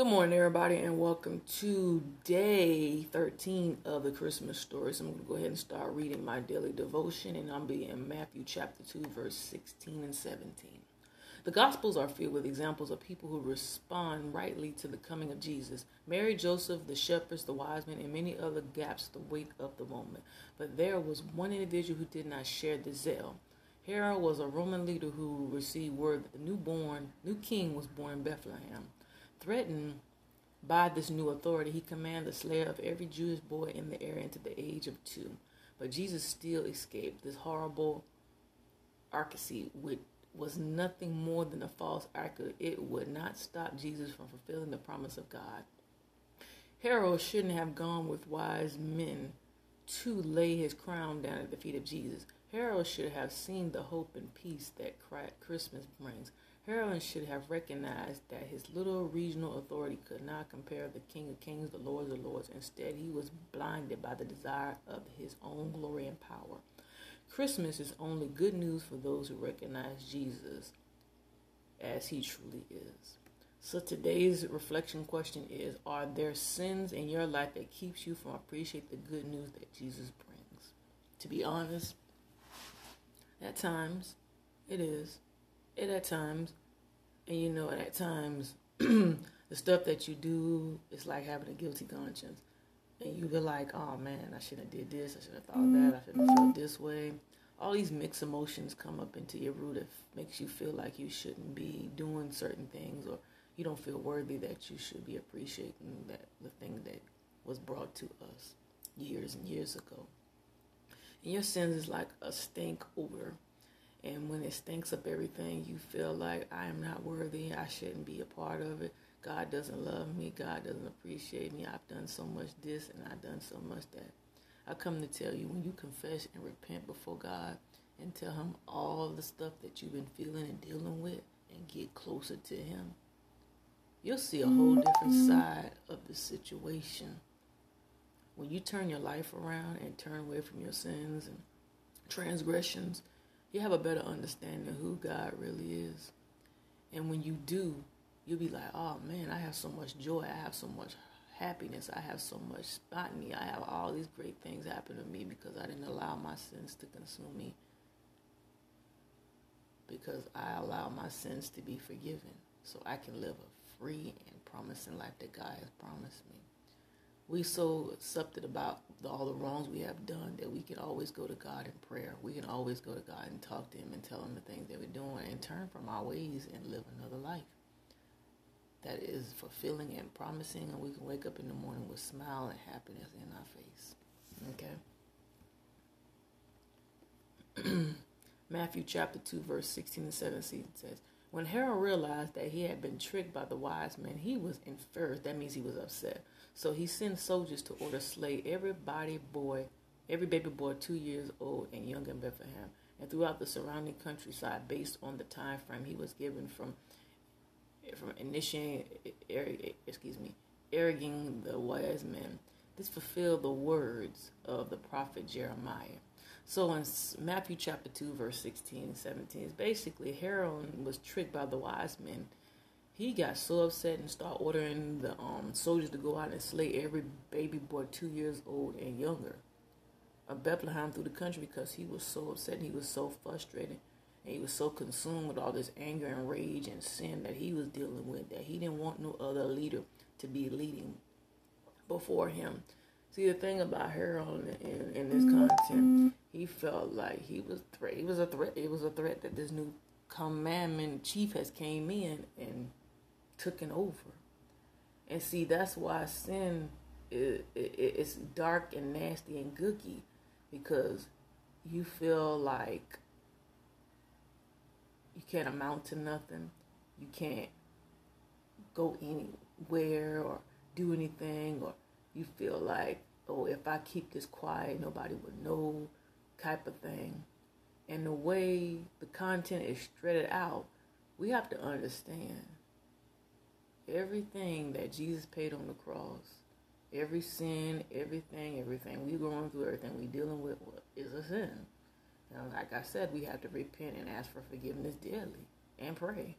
Good morning, everybody, and welcome to day 13 of the Christmas story. So I'm going to go ahead and start reading my daily devotion, and I'm be in Matthew chapter 2, verse 16 and 17. The Gospels are filled with examples of people who respond rightly to the coming of Jesus. Mary, Joseph, the shepherds, the wise men, and many other gaps the weight of the moment. But there was one individual who did not share the zeal. Herod was a Roman leader who received word that the newborn, new king was born in Bethlehem. Threatened by this new authority, he commanded the slayer of every Jewish boy in the area until the age of two. But Jesus still escaped this horrible arcasy, which was nothing more than a false anchor. It would not stop Jesus from fulfilling the promise of God. Herod shouldn't have gone with wise men to lay his crown down at the feet of Jesus. Herod should have seen the hope and peace that Christmas brings. Herod should have recognized that his little regional authority could not compare the King of Kings, the Lord of Lords. Instead, he was blinded by the desire of his own glory and power. Christmas is only good news for those who recognize Jesus as he truly is. So today's reflection question is Are there sins in your life that keeps you from appreciating the good news that Jesus brings? To be honest, at times it is. It at times. And you know, at times the stuff that you do is like having a guilty conscience and you be like, oh man, I shouldn't have did this, I should have thought that, I shouldn't have felt this way. All these mixed emotions come up into your root. It makes you feel like you shouldn't be doing certain things, or you don't feel worthy that you should be appreciating that the thing that was brought to us years and years ago. And your sins is like a stink odor. And when it stinks up everything, you feel like I am not worthy. I shouldn't be a part of it. God doesn't love me. God doesn't appreciate me. I've done so much this and I've done so much that. I come to tell you when you confess and repent before God and tell Him all the stuff that you've been feeling and dealing with and get closer to Him, you'll see a whole different mm-hmm. side of the situation. When you turn your life around and turn away from your sins and transgressions, you have a better understanding of who God really is. And when you do, you'll be like, oh man, I have so much joy. I have so much happiness. I have so much me. I have all these great things happen to me because I didn't allow my sins to consume me. Because I allow my sins to be forgiven so I can live a free and promising life that God has promised me. We so accepted about all the wrongs we have done that we can always go to God in prayer. We can always go to God and talk to Him and tell Him the things that we're doing and turn from our ways and live another life that is fulfilling and promising, and we can wake up in the morning with smile and happiness in our face. Okay? Matthew chapter 2, verse 16 and 17 says, When Herod realized that he had been tricked by the wise men, he was infuriated. That means he was upset. So he sent soldiers to order slay every body boy, every baby boy two years old and young in Bethlehem, and throughout the surrounding countryside based on the time frame he was given from from initiating, excuse me, arroging the wise men. This fulfilled the words of the prophet Jeremiah. So in Matthew chapter 2, verse 16 and 17, is basically Herod was tricked by the wise men. He got so upset and started ordering the um, soldiers to go out and slay every baby boy two years old and younger of Bethlehem through the country because he was so upset and he was so frustrated and he was so consumed with all this anger and rage and sin that he was dealing with that he didn't want no other leader to be leading before him. See the thing about Herod in, in this mm-hmm. content, he felt like he was threat. He was a threat. It was a threat that this new commandment chief has came in and taken over. And see, that's why sin is, it's dark and nasty and gooky because you feel like you can't amount to nothing. You can't go anywhere or do anything, or you feel like, oh, if I keep this quiet, nobody would know, type of thing. And the way the content is shredded out, we have to understand everything that Jesus paid on the cross, every sin, everything, everything we're going through, everything we dealing with is a sin. And like I said, we have to repent and ask for forgiveness daily and pray.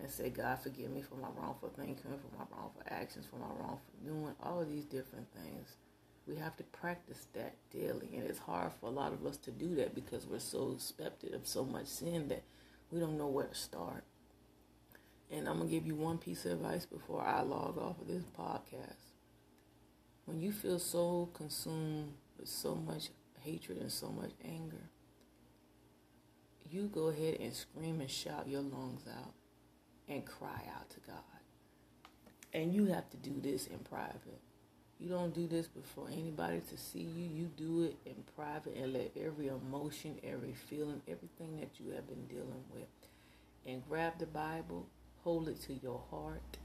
And say, God, forgive me for my wrongful thinking, for my wrongful actions, for my wrongful doing, all of these different things. We have to practice that daily. And it's hard for a lot of us to do that because we're so expected of so much sin that we don't know where to start. And I'm going to give you one piece of advice before I log off of this podcast. When you feel so consumed with so much hatred and so much anger, you go ahead and scream and shout your lungs out and cry out to God. And you have to do this in private. You don't do this before anybody to see you. You do it in private and let every emotion, every feeling, everything that you have been dealing with. And grab the Bible, hold it to your heart,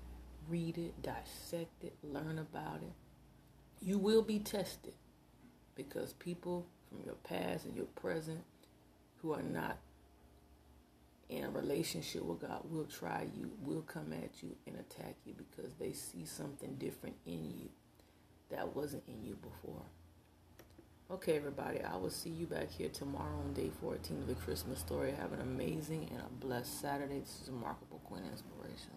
read it, dissect it, learn about it. You will be tested because people from your past and your present who are not in a relationship with God will try you, will come at you and attack you because they see something different in you that wasn't in you before. Okay, everybody, I will see you back here tomorrow on day 14 of the Christmas story. Have an amazing and a blessed Saturday. This is a Remarkable Queen Inspiration.